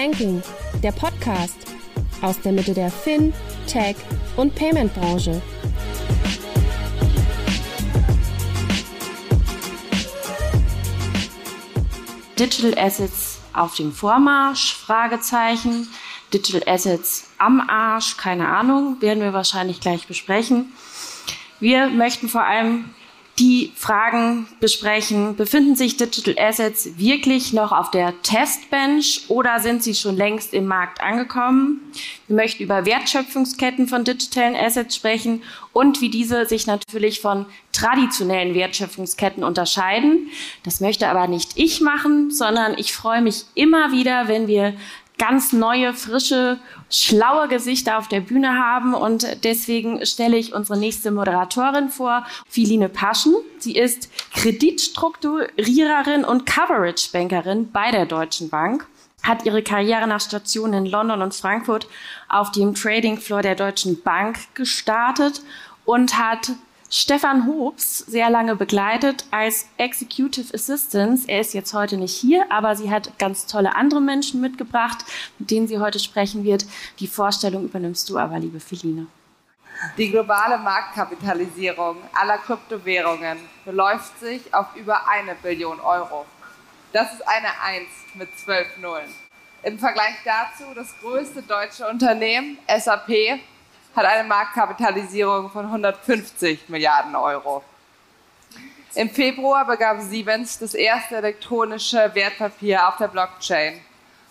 Banking, der Podcast aus der Mitte der Fin, Tech und Payment Branche. Digital Assets auf dem Vormarsch? Fragezeichen. Digital Assets am Arsch? Keine Ahnung, werden wir wahrscheinlich gleich besprechen. Wir möchten vor allem die Fragen besprechen, befinden sich Digital Assets wirklich noch auf der Testbench oder sind sie schon längst im Markt angekommen? Wir möchten über Wertschöpfungsketten von digitalen Assets sprechen und wie diese sich natürlich von traditionellen Wertschöpfungsketten unterscheiden. Das möchte aber nicht ich machen, sondern ich freue mich immer wieder, wenn wir ganz neue, frische, schlaue Gesichter auf der Bühne haben. Und deswegen stelle ich unsere nächste Moderatorin vor, Philine Paschen. Sie ist Kreditstrukturiererin und Coverage-Bankerin bei der Deutschen Bank hat ihre Karriere nach Stationen in London und Frankfurt auf dem Trading Floor der Deutschen Bank gestartet und hat Stefan Hobbs sehr lange begleitet als Executive Assistant. Er ist jetzt heute nicht hier, aber sie hat ganz tolle andere Menschen mitgebracht, mit denen sie heute sprechen wird. Die Vorstellung übernimmst du aber, liebe Feline. Die globale Marktkapitalisierung aller Kryptowährungen beläuft sich auf über eine Billion Euro. Das ist eine Eins mit zwölf Nullen. Im Vergleich dazu das größte deutsche Unternehmen, SAP, hat eine Marktkapitalisierung von 150 Milliarden Euro. Im Februar begab Siemens das erste elektronische Wertpapier auf der Blockchain.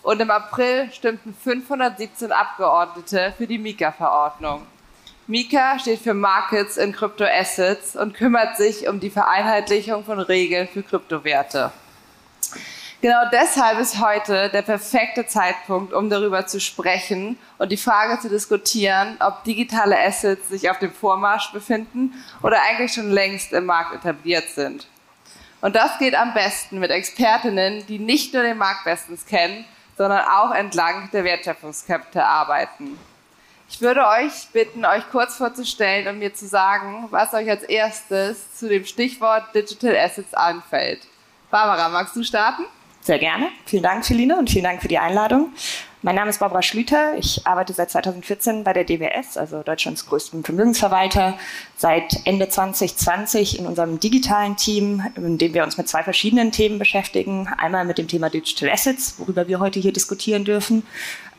Und im April stimmten 517 Abgeordnete für die Mika-Verordnung. Mika steht für Markets in Crypto Assets und kümmert sich um die Vereinheitlichung von Regeln für Kryptowerte. Genau deshalb ist heute der perfekte Zeitpunkt, um darüber zu sprechen und die Frage zu diskutieren, ob digitale Assets sich auf dem Vormarsch befinden oder eigentlich schon längst im Markt etabliert sind. Und das geht am besten mit Expertinnen, die nicht nur den Markt bestens kennen, sondern auch entlang der Wertschöpfungskette arbeiten. Ich würde euch bitten, euch kurz vorzustellen und mir zu sagen, was euch als erstes zu dem Stichwort Digital Assets anfällt. Barbara, magst du starten? Sehr gerne. Vielen Dank, Feline, und vielen Dank für die Einladung. Mein Name ist Barbara Schlüter. Ich arbeite seit 2014 bei der DWS, also Deutschlands größten Vermögensverwalter, seit Ende 2020 in unserem digitalen Team, in dem wir uns mit zwei verschiedenen Themen beschäftigen. Einmal mit dem Thema Digital Assets, worüber wir heute hier diskutieren dürfen,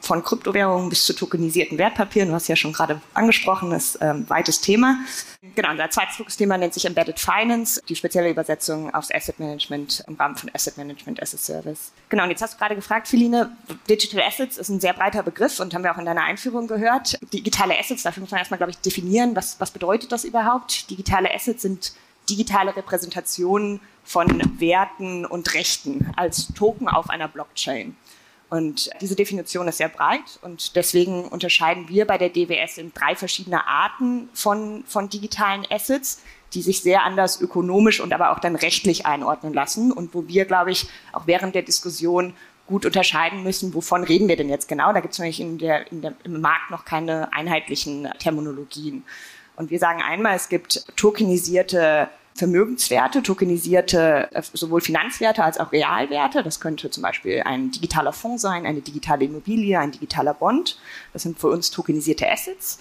von Kryptowährungen bis zu tokenisierten Wertpapieren. Hast ja schon gerade angesprochen, ist ähm, weites Thema. Genau, unser zweites Fokusthema nennt sich Embedded Finance, die spezielle Übersetzung aufs Asset Management im Rahmen von Asset Management as a Service. Genau, und jetzt hast du gerade gefragt, Feline, Digital Assets ist ein sehr breiter Begriff und haben wir auch in deiner Einführung gehört. Digitale Assets, dafür muss man erstmal, glaube ich, definieren, was, was bedeutet das überhaupt? Digitale Assets sind digitale Repräsentationen von Werten und Rechten als Token auf einer Blockchain. Und diese Definition ist sehr breit und deswegen unterscheiden wir bei der DWS in drei verschiedene Arten von, von digitalen Assets, die sich sehr anders ökonomisch und aber auch dann rechtlich einordnen lassen und wo wir, glaube ich, auch während der Diskussion gut unterscheiden müssen, wovon reden wir denn jetzt genau. Da gibt es nämlich in der, in der, im Markt noch keine einheitlichen Terminologien. Und wir sagen einmal, es gibt tokenisierte Vermögenswerte, tokenisierte äh, sowohl Finanzwerte als auch Realwerte. Das könnte zum Beispiel ein digitaler Fonds sein, eine digitale Immobilie, ein digitaler Bond. Das sind für uns tokenisierte Assets.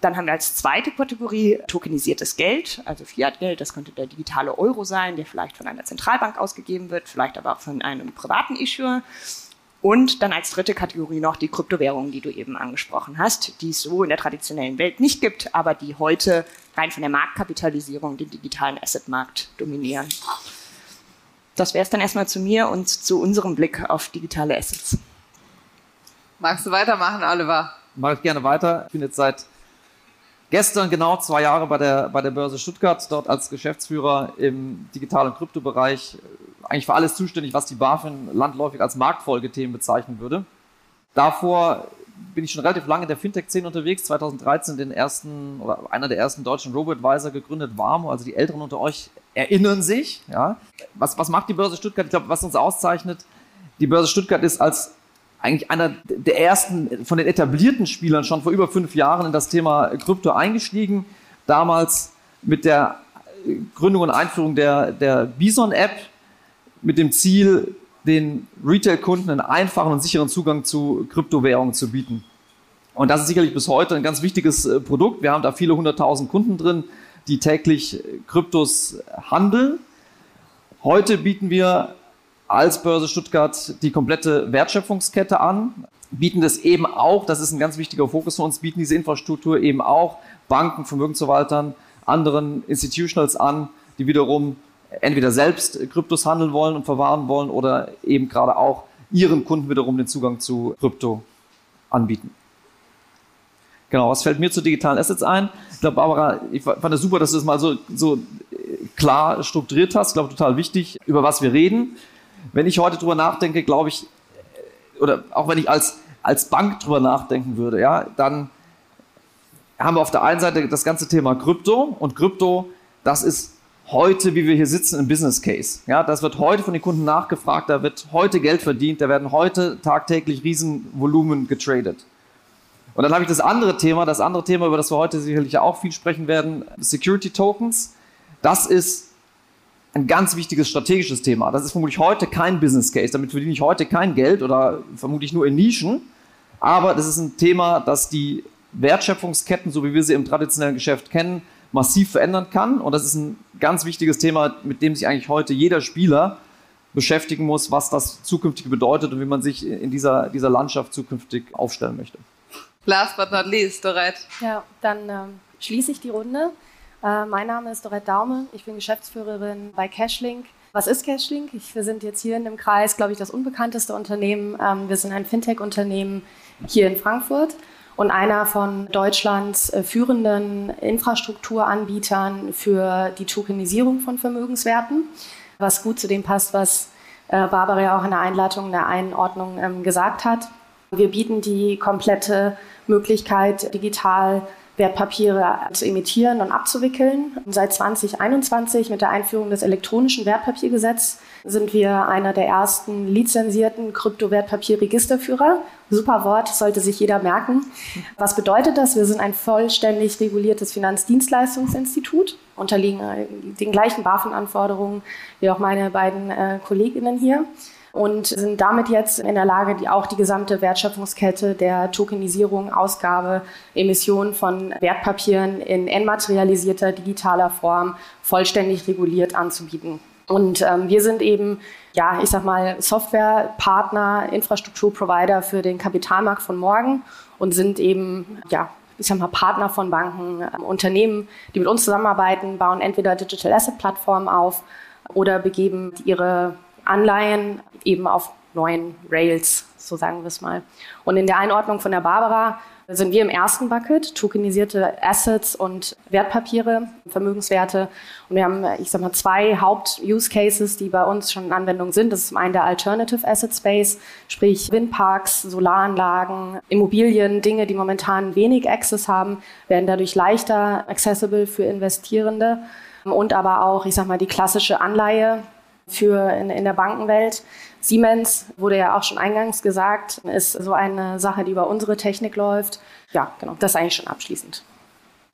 Dann haben wir als zweite Kategorie tokenisiertes Geld, also Fiat-Geld. Das könnte der digitale Euro sein, der vielleicht von einer Zentralbank ausgegeben wird, vielleicht aber auch von einem privaten Issuer. Und dann als dritte Kategorie noch die Kryptowährungen, die du eben angesprochen hast, die es so in der traditionellen Welt nicht gibt, aber die heute rein von der Marktkapitalisierung den digitalen Assetmarkt dominieren. Das wäre es dann erstmal zu mir und zu unserem Blick auf digitale Assets. Magst du weitermachen, Oliver? Mache ich gerne weiter. Ich bin jetzt seit gestern genau zwei Jahre bei der, bei der Börse Stuttgart, dort als Geschäftsführer im digitalen Kryptobereich eigentlich für alles zuständig, was die BaFin landläufig als Marktfolgethemen bezeichnen würde. Davor bin ich schon relativ lange in der Fintech-Szene unterwegs, 2013 den ersten oder einer der ersten deutschen Robo-Advisor gegründet, Warmo, also die Älteren unter euch erinnern sich. Ja. Was, was macht die Börse Stuttgart? Ich glaube, was uns auszeichnet, die Börse Stuttgart ist als eigentlich einer der ersten von den etablierten Spielern schon vor über fünf Jahren in das Thema Krypto eingestiegen. Damals mit der Gründung und Einführung der, der Bison-App, mit dem Ziel, den Retail-Kunden einen einfachen und sicheren Zugang zu Kryptowährungen zu bieten. Und das ist sicherlich bis heute ein ganz wichtiges äh, Produkt. Wir haben da viele hunderttausend Kunden drin, die täglich Kryptos handeln. Heute bieten wir als Börse Stuttgart die komplette Wertschöpfungskette an, bieten das eben auch, das ist ein ganz wichtiger Fokus für uns, bieten diese Infrastruktur eben auch Banken, Vermögensverwaltern, anderen Institutionals an, die wiederum entweder selbst Kryptos handeln wollen und verwahren wollen oder eben gerade auch ihren Kunden wiederum den Zugang zu Krypto anbieten. Genau, was fällt mir zu digitalen Assets ein? Ich glaube, Barbara, ich fand es super, dass du das mal so, so klar strukturiert hast. Ich glaube, total wichtig, über was wir reden. Wenn ich heute drüber nachdenke, glaube ich, oder auch wenn ich als, als Bank drüber nachdenken würde, ja, dann haben wir auf der einen Seite das ganze Thema Krypto und Krypto, das ist heute, wie wir hier sitzen, im Business Case. Ja, das wird heute von den Kunden nachgefragt, da wird heute Geld verdient, da werden heute tagtäglich Riesenvolumen getradet. Und dann habe ich das andere Thema, das andere Thema, über das wir heute sicherlich auch viel sprechen werden, Security Tokens. Das ist ein ganz wichtiges strategisches Thema. Das ist vermutlich heute kein Business Case. Damit verdiene ich heute kein Geld oder vermutlich nur in Nischen. Aber das ist ein Thema, das die Wertschöpfungsketten, so wie wir sie im traditionellen Geschäft kennen, massiv verändern kann. Und das ist ein ganz wichtiges Thema, mit dem sich eigentlich heute jeder Spieler beschäftigen muss, was das zukünftig bedeutet und wie man sich in dieser, dieser Landschaft zukünftig aufstellen möchte. Last but not least, Dorette. Ja, dann ähm, schließe ich die Runde. Äh, mein Name ist Dorette Daume. Ich bin Geschäftsführerin bei Cashlink. Was ist Cashlink? Ich, wir sind jetzt hier in dem Kreis, glaube ich, das unbekannteste Unternehmen. Ähm, wir sind ein Fintech-Unternehmen hier in Frankfurt und einer von Deutschlands äh, führenden Infrastrukturanbietern für die Tokenisierung von Vermögenswerten, was gut zu dem passt, was äh, Barbara ja auch in der Einleitung, in der Einordnung ähm, gesagt hat. Wir bieten die komplette Möglichkeit, digital Wertpapiere zu emittieren und abzuwickeln. Seit 2021 mit der Einführung des elektronischen Wertpapiergesetzes sind wir einer der ersten lizenzierten Kryptowertpapierregisterführer. Super Wort, sollte sich jeder merken. Was bedeutet das? Wir sind ein vollständig reguliertes Finanzdienstleistungsinstitut, unterliegen den gleichen BaFin-Anforderungen wie auch meine beiden äh, Kolleginnen hier und sind damit jetzt in der Lage, die auch die gesamte Wertschöpfungskette der Tokenisierung, Ausgabe, Emission von Wertpapieren in enmaterialisierter digitaler Form vollständig reguliert anzubieten. Und ähm, wir sind eben, ja, ich sag mal, Softwarepartner, Infrastrukturprovider für den Kapitalmarkt von morgen und sind eben, ja, ich sag mal, Partner von Banken, äh, Unternehmen, die mit uns zusammenarbeiten, bauen entweder Digital Asset Plattformen auf oder begeben ihre Anleihen eben auf neuen Rails, so sagen wir es mal. Und in der Einordnung von der Barbara sind wir im ersten Bucket, tokenisierte Assets und Wertpapiere, Vermögenswerte. Und wir haben, ich sag mal, zwei Haupt-Use-Cases, die bei uns schon in Anwendung sind. Das ist zum einen der Alternative Asset Space, sprich Windparks, Solaranlagen, Immobilien, Dinge, die momentan wenig Access haben, werden dadurch leichter accessible für Investierende. Und aber auch, ich sag mal, die klassische Anleihe, für in, in der Bankenwelt. Siemens wurde ja auch schon eingangs gesagt, ist so eine Sache, die über unsere Technik läuft. Ja, genau, das ist eigentlich schon abschließend.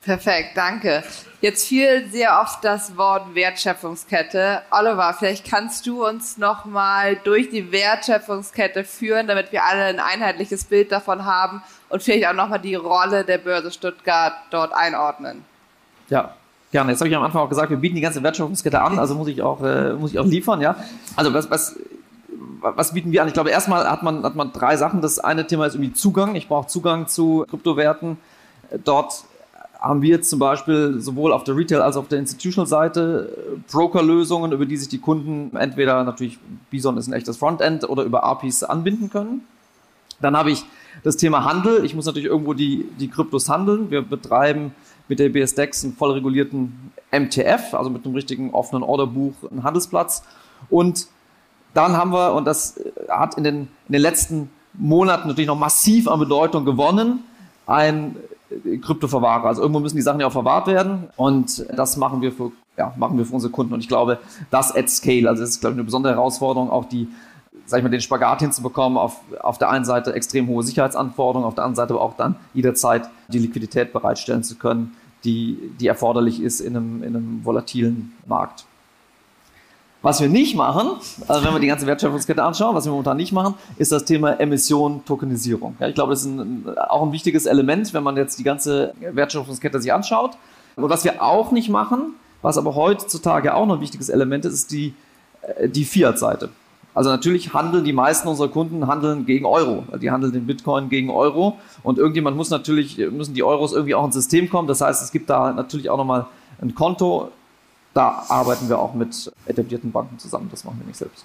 Perfekt, danke. Jetzt fiel sehr oft das Wort Wertschöpfungskette. Oliver, vielleicht kannst du uns nochmal durch die Wertschöpfungskette führen, damit wir alle ein einheitliches Bild davon haben und vielleicht auch nochmal die Rolle der Börse Stuttgart dort einordnen. Ja, Gerne. Jetzt habe ich am Anfang auch gesagt, wir bieten die ganze Wertschöpfungskette an, also muss ich auch, äh, muss ich auch liefern, ja. Also was, was, was bieten wir an? Ich glaube, erstmal hat man, hat man drei Sachen. Das eine Thema ist irgendwie Zugang. Ich brauche Zugang zu Kryptowerten. Dort haben wir jetzt zum Beispiel sowohl auf der Retail- als auch auf der Institutional-Seite äh, Broker-Lösungen, über die sich die Kunden entweder natürlich, Bison ist ein echtes Frontend, oder über APIs anbinden können. Dann habe ich das Thema Handel. Ich muss natürlich irgendwo die, die Kryptos handeln. Wir betreiben mit der BSDEX einen voll regulierten MTF, also mit einem richtigen offenen Orderbuch, einen Handelsplatz. Und dann haben wir, und das hat in den, in den letzten Monaten natürlich noch massiv an Bedeutung gewonnen, ein Kryptoverwahrer. Also irgendwo müssen die Sachen ja auch verwahrt werden. Und das machen wir für, ja, machen wir für unsere Kunden. Und ich glaube, das at scale, also das ist, glaube ich, eine besondere Herausforderung, auch die sag ich mal, den Spagat hinzubekommen, auf, auf der einen Seite extrem hohe Sicherheitsanforderungen, auf der anderen Seite aber auch dann jederzeit die Liquidität bereitstellen zu können, die, die erforderlich ist in einem, in einem volatilen Markt. Was wir nicht machen, also wenn wir die ganze Wertschöpfungskette anschauen, was wir momentan nicht machen, ist das Thema Emission, Tokenisierung. Ja, ich glaube, das ist ein, auch ein wichtiges Element, wenn man jetzt die ganze Wertschöpfungskette sich anschaut. Und was wir auch nicht machen, was aber heutzutage auch noch ein wichtiges Element ist, ist die, äh, die Fiat-Seite. Also natürlich handeln die meisten unserer Kunden handeln gegen Euro. Die handeln den Bitcoin gegen Euro. Und irgendjemand muss natürlich, müssen die Euros irgendwie auch ins System kommen. Das heißt, es gibt da natürlich auch nochmal ein Konto da arbeiten wir auch mit etablierten Banken zusammen. Das machen wir nicht selbst.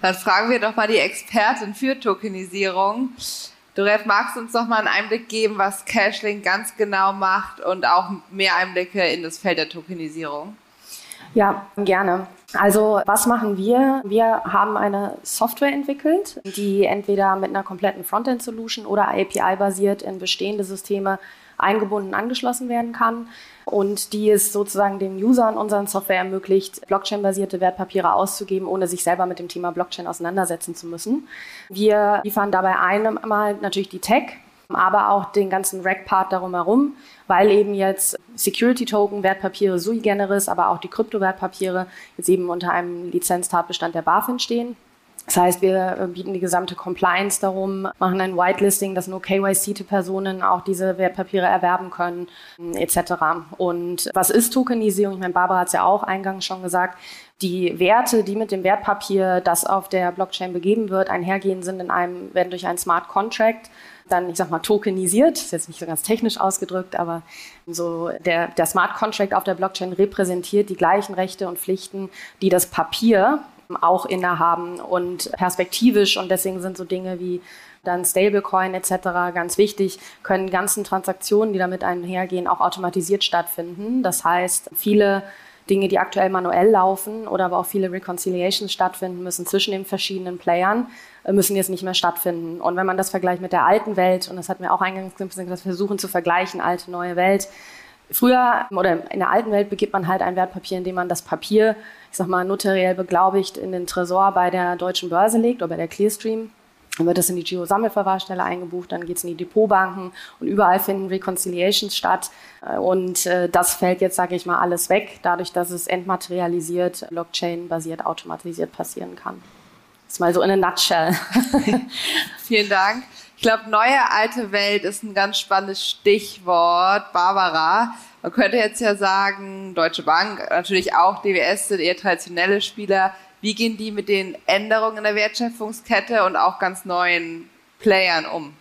Dann fragen wir doch mal die Expertin für Tokenisierung. Dorette, magst du uns noch mal einen Einblick geben, was Cashlink ganz genau macht und auch mehr Einblicke in das Feld der Tokenisierung? Ja, gerne. Also was machen wir? Wir haben eine Software entwickelt, die entweder mit einer kompletten Frontend-Solution oder API-basiert in bestehende Systeme eingebunden angeschlossen werden kann und die es sozusagen den Usern unseren Software ermöglicht, Blockchain-basierte Wertpapiere auszugeben, ohne sich selber mit dem Thema Blockchain auseinandersetzen zu müssen. Wir liefern dabei einmal natürlich die Tech, aber auch den ganzen Rack-Part darum herum, weil eben jetzt Security-Token, Wertpapiere sui generis, aber auch die Kryptowertpapiere jetzt eben unter einem Lizenztatbestand der BaFin stehen. Das heißt, wir äh, bieten die gesamte Compliance darum, machen ein Whitelisting, dass nur KYC-Personen auch diese Wertpapiere erwerben können, etc. Und was ist Tokenisierung? Ich meine, Barbara hat es ja auch eingangs schon gesagt. Die Werte, die mit dem Wertpapier, das auf der Blockchain begeben wird, einhergehen, sind in einem, werden durch einen Smart Contract dann, ich sag mal, tokenisiert. Das ist jetzt nicht so ganz technisch ausgedrückt, aber so der, der Smart Contract auf der Blockchain repräsentiert die gleichen Rechte und Pflichten, die das Papier auch innehaben und perspektivisch und deswegen sind so Dinge wie dann Stablecoin etc. ganz wichtig, können ganzen Transaktionen, die damit einhergehen, auch automatisiert stattfinden. Das heißt, viele Dinge, die aktuell manuell laufen oder aber auch viele Reconciliations stattfinden müssen zwischen den verschiedenen Playern, äh, müssen jetzt nicht mehr stattfinden. Und wenn man das vergleicht mit der alten Welt, und das hat mir auch eingangs gesagt, wir versuchen zu vergleichen, alte, neue Welt, Früher oder in der alten Welt begibt man halt ein Wertpapier, indem man das Papier, ich sag mal, notariell beglaubigt in den Tresor bei der deutschen Börse legt oder bei der Clearstream. Dann wird das in die Giro-Sammelverwahrstelle eingebucht, dann geht es in die Depotbanken und überall finden Reconciliations statt. Äh, und äh, das fällt jetzt, sage ich mal, alles weg, dadurch, dass es entmaterialisiert, Blockchain-basiert, automatisiert passieren kann. Das ist mal so in a nutshell. Vielen Dank. Ich glaube, neue alte Welt ist ein ganz spannendes Stichwort. Barbara, man könnte jetzt ja sagen, Deutsche Bank, natürlich auch DWS sind eher traditionelle Spieler. Wie gehen die mit den Änderungen in der Wertschöpfungskette und auch ganz neuen Playern um?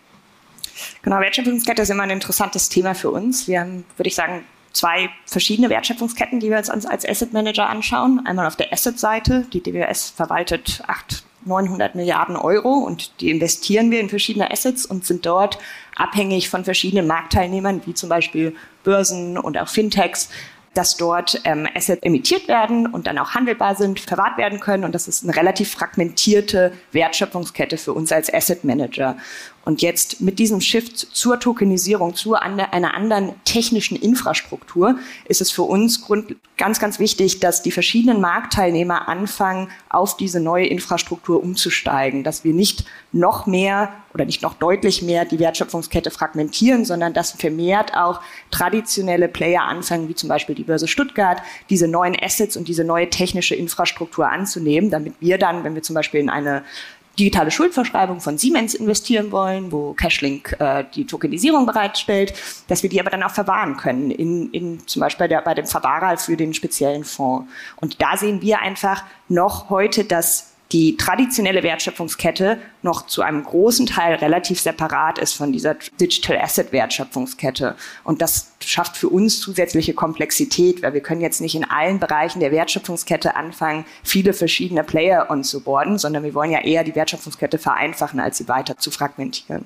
Genau, Wertschöpfungskette ist immer ein interessantes Thema für uns. Wir haben, würde ich sagen, zwei verschiedene Wertschöpfungsketten, die wir uns als Asset Manager anschauen. Einmal auf der Asset-Seite. Die DWS verwaltet acht 900 Milliarden Euro und die investieren wir in verschiedene Assets und sind dort abhängig von verschiedenen Marktteilnehmern, wie zum Beispiel Börsen und auch Fintechs, dass dort ähm, Assets emittiert werden und dann auch handelbar sind, verwahrt werden können. Und das ist eine relativ fragmentierte Wertschöpfungskette für uns als Asset Manager. Und jetzt mit diesem Shift zur Tokenisierung, zu einer anderen technischen Infrastruktur, ist es für uns ganz, ganz wichtig, dass die verschiedenen Marktteilnehmer anfangen, auf diese neue Infrastruktur umzusteigen, dass wir nicht noch mehr oder nicht noch deutlich mehr die Wertschöpfungskette fragmentieren, sondern dass vermehrt auch traditionelle Player anfangen, wie zum Beispiel die Börse Stuttgart, diese neuen Assets und diese neue technische Infrastruktur anzunehmen, damit wir dann, wenn wir zum Beispiel in eine digitale Schuldverschreibung von Siemens investieren wollen, wo Cashlink äh, die Tokenisierung bereitstellt, dass wir die aber dann auch verwahren können, in, in zum Beispiel der, bei dem Verwahrer für den speziellen Fonds. Und da sehen wir einfach noch heute, dass die traditionelle Wertschöpfungskette noch zu einem großen Teil relativ separat ist von dieser Digital Asset Wertschöpfungskette. Und das schafft für uns zusätzliche Komplexität, weil wir können jetzt nicht in allen Bereichen der Wertschöpfungskette anfangen, viele verschiedene Player onzuboarden, sondern wir wollen ja eher die Wertschöpfungskette vereinfachen, als sie weiter zu fragmentieren.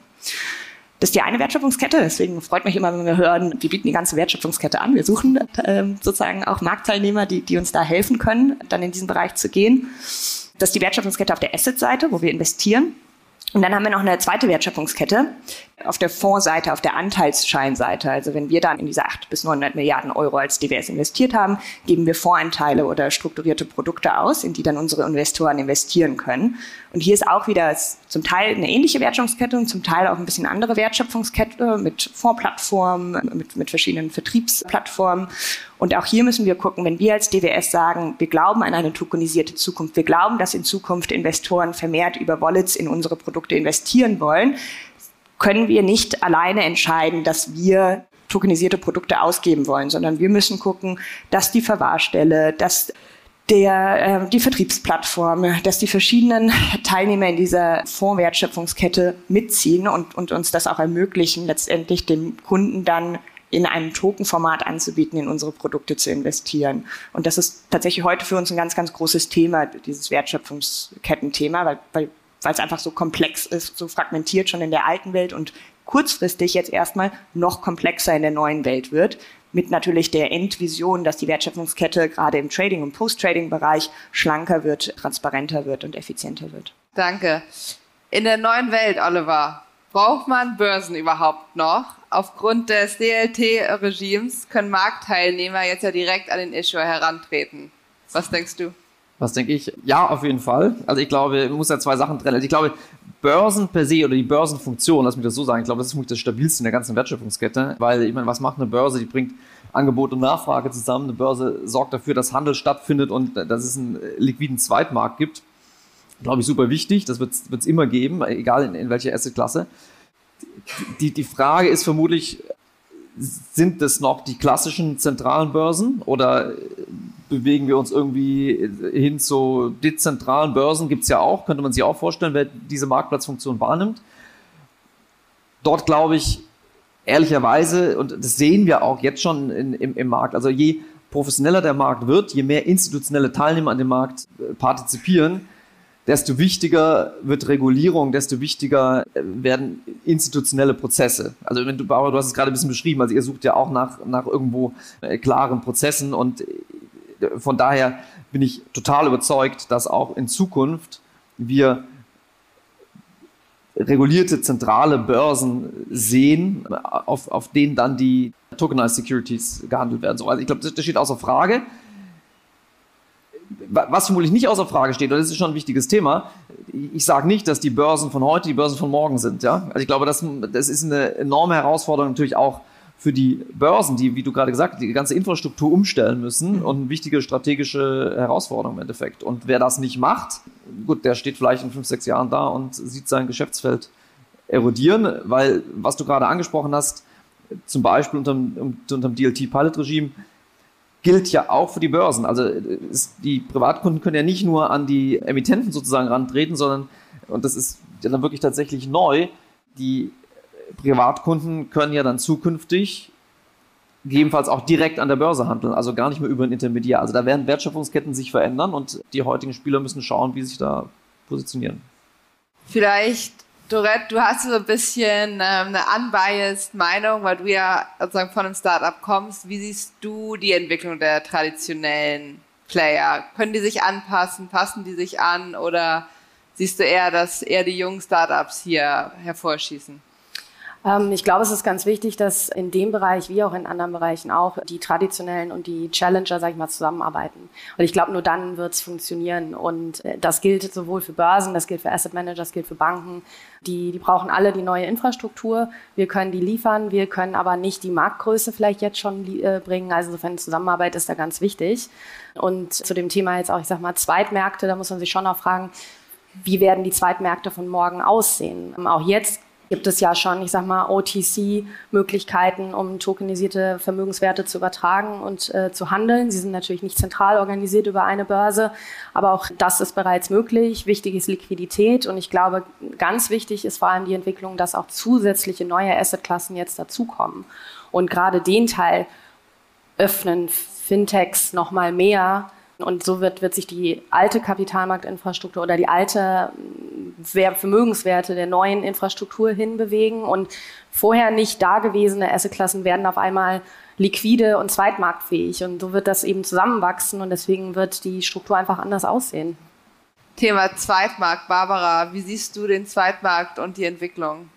Das ist die eine Wertschöpfungskette, deswegen freut mich immer, wenn wir hören, wir bieten die ganze Wertschöpfungskette an. Wir suchen äh, sozusagen auch Marktteilnehmer, die, die uns da helfen können, dann in diesen Bereich zu gehen. Das ist die Wertschöpfungskette auf der Asset-Seite, wo wir investieren. Und dann haben wir noch eine zweite Wertschöpfungskette auf der Fondsseite, auf der Anteilsscheinseite. Also wenn wir dann in diese 8 bis 900 Milliarden Euro als DWS investiert haben, geben wir Fondsanteile oder strukturierte Produkte aus, in die dann unsere Investoren investieren können. Und hier ist auch wieder zum Teil eine ähnliche Wertschöpfungskette und zum Teil auch ein bisschen andere Wertschöpfungskette mit Fondsplattformen, mit, mit verschiedenen Vertriebsplattformen. Und auch hier müssen wir gucken, wenn wir als DWS sagen, wir glauben an eine tokenisierte Zukunft, wir glauben, dass in Zukunft Investoren vermehrt über Wallets in unsere Produkte investieren wollen, können wir nicht alleine entscheiden, dass wir tokenisierte Produkte ausgeben wollen, sondern wir müssen gucken, dass die Verwahrstelle, dass der, äh, die Vertriebsplattform, dass die verschiedenen Teilnehmer in dieser Fondswertschöpfungskette mitziehen und, und uns das auch ermöglichen, letztendlich dem Kunden dann in einem Tokenformat anzubieten, in unsere Produkte zu investieren. Und das ist tatsächlich heute für uns ein ganz, ganz großes Thema, dieses Wertschöpfungskettenthema, weil, weil, weil es einfach so komplex ist, so fragmentiert schon in der alten Welt und kurzfristig jetzt erstmal noch komplexer in der neuen Welt wird, mit natürlich der Endvision, dass die Wertschöpfungskette gerade im Trading- und Post-Trading-Bereich schlanker wird, transparenter wird und effizienter wird. Danke. In der neuen Welt, Oliver, braucht man Börsen überhaupt noch? Aufgrund des DLT-Regimes können Marktteilnehmer jetzt ja direkt an den Issuer herantreten. Was denkst du? Was denke ich? Ja, auf jeden Fall. Also ich glaube, man muss ja zwei Sachen trennen. Also ich glaube, Börsen per se oder die Börsenfunktion, lass mich das so sagen, ich glaube, das ist das Stabilste in der ganzen Wertschöpfungskette, weil ich meine, was macht eine Börse? Die bringt Angebot und Nachfrage zusammen. Eine Börse sorgt dafür, dass Handel stattfindet und dass es einen liquiden Zweitmarkt gibt. Glaube ich super wichtig. Das wird es immer geben, egal in, in welcher Assetklasse. Die, die Frage ist vermutlich, sind das noch die klassischen zentralen Börsen oder bewegen wir uns irgendwie hin zu dezentralen Börsen? Gibt es ja auch, könnte man sich auch vorstellen, wer diese Marktplatzfunktion wahrnimmt. Dort glaube ich, ehrlicherweise, und das sehen wir auch jetzt schon in, im, im Markt, also je professioneller der Markt wird, je mehr institutionelle Teilnehmer an dem Markt äh, partizipieren, desto wichtiger wird Regulierung, desto wichtiger äh, werden institutionelle Prozesse. Also wenn du, Bauer, du hast es gerade ein bisschen beschrieben, also ihr sucht ja auch nach, nach irgendwo äh, klaren Prozessen und von daher bin ich total überzeugt, dass auch in Zukunft wir regulierte zentrale Börsen sehen, auf, auf denen dann die Tokenized Securities gehandelt werden. So, also ich glaube, das, das steht außer Frage was vermutlich nicht außer Frage steht, und das ist schon ein wichtiges Thema, ich sage nicht, dass die Börsen von heute die Börsen von morgen sind. Ja? Also ich glaube, das, das ist eine enorme Herausforderung natürlich auch für die Börsen, die, wie du gerade gesagt hast, die ganze Infrastruktur umstellen müssen mhm. und eine wichtige strategische Herausforderung im Endeffekt. Und wer das nicht macht, gut, der steht vielleicht in fünf, sechs Jahren da und sieht sein Geschäftsfeld erodieren, weil, was du gerade angesprochen hast, zum Beispiel unter, unter dem DLT-Pilot-Regime, gilt ja auch für die Börsen. Also die Privatkunden können ja nicht nur an die Emittenten sozusagen rantreten, sondern, und das ist ja dann wirklich tatsächlich neu, die Privatkunden können ja dann zukünftig gegebenenfalls auch direkt an der Börse handeln, also gar nicht mehr über ein Intermediär. Also da werden Wertschöpfungsketten sich verändern und die heutigen Spieler müssen schauen, wie sie sich da positionieren. Vielleicht Dorette, du hast so ein bisschen ähm, eine unbiased Meinung, weil du ja sozusagen von einem Startup kommst. Wie siehst du die Entwicklung der traditionellen Player? Können die sich anpassen? Passen die sich an? Oder siehst du eher, dass eher die jungen Startups hier hervorschießen? Ähm, ich glaube, es ist ganz wichtig, dass in dem Bereich wie auch in anderen Bereichen auch die traditionellen und die Challenger, sag ich mal, zusammenarbeiten. Und ich glaube, nur dann wird es funktionieren. Und äh, das gilt sowohl für Börsen, das gilt für Asset Managers, das gilt für Banken. Die, die brauchen alle die neue Infrastruktur. Wir können die liefern, wir können aber nicht die Marktgröße vielleicht jetzt schon äh, bringen. Also insofern Zusammenarbeit ist da ganz wichtig. Und zu dem Thema jetzt auch, ich sag mal, Zweitmärkte, da muss man sich schon auch fragen, wie werden die Zweitmärkte von morgen aussehen? Auch jetzt gibt es ja schon, ich sag mal, OTC-Möglichkeiten, um tokenisierte Vermögenswerte zu übertragen und äh, zu handeln. Sie sind natürlich nicht zentral organisiert über eine Börse, aber auch das ist bereits möglich. Wichtig ist Liquidität und ich glaube, ganz wichtig ist vor allem die Entwicklung, dass auch zusätzliche neue Assetklassen jetzt dazukommen. Und gerade den Teil öffnen Fintechs noch mal mehr und so wird, wird sich die alte Kapitalmarktinfrastruktur oder die alte Vermögenswerte der neuen Infrastruktur hinbewegen. Und vorher nicht dagewesene Assetklassen werden auf einmal liquide und zweitmarktfähig. Und so wird das eben zusammenwachsen und deswegen wird die Struktur einfach anders aussehen. Thema Zweitmarkt. Barbara, wie siehst du den Zweitmarkt und die Entwicklung?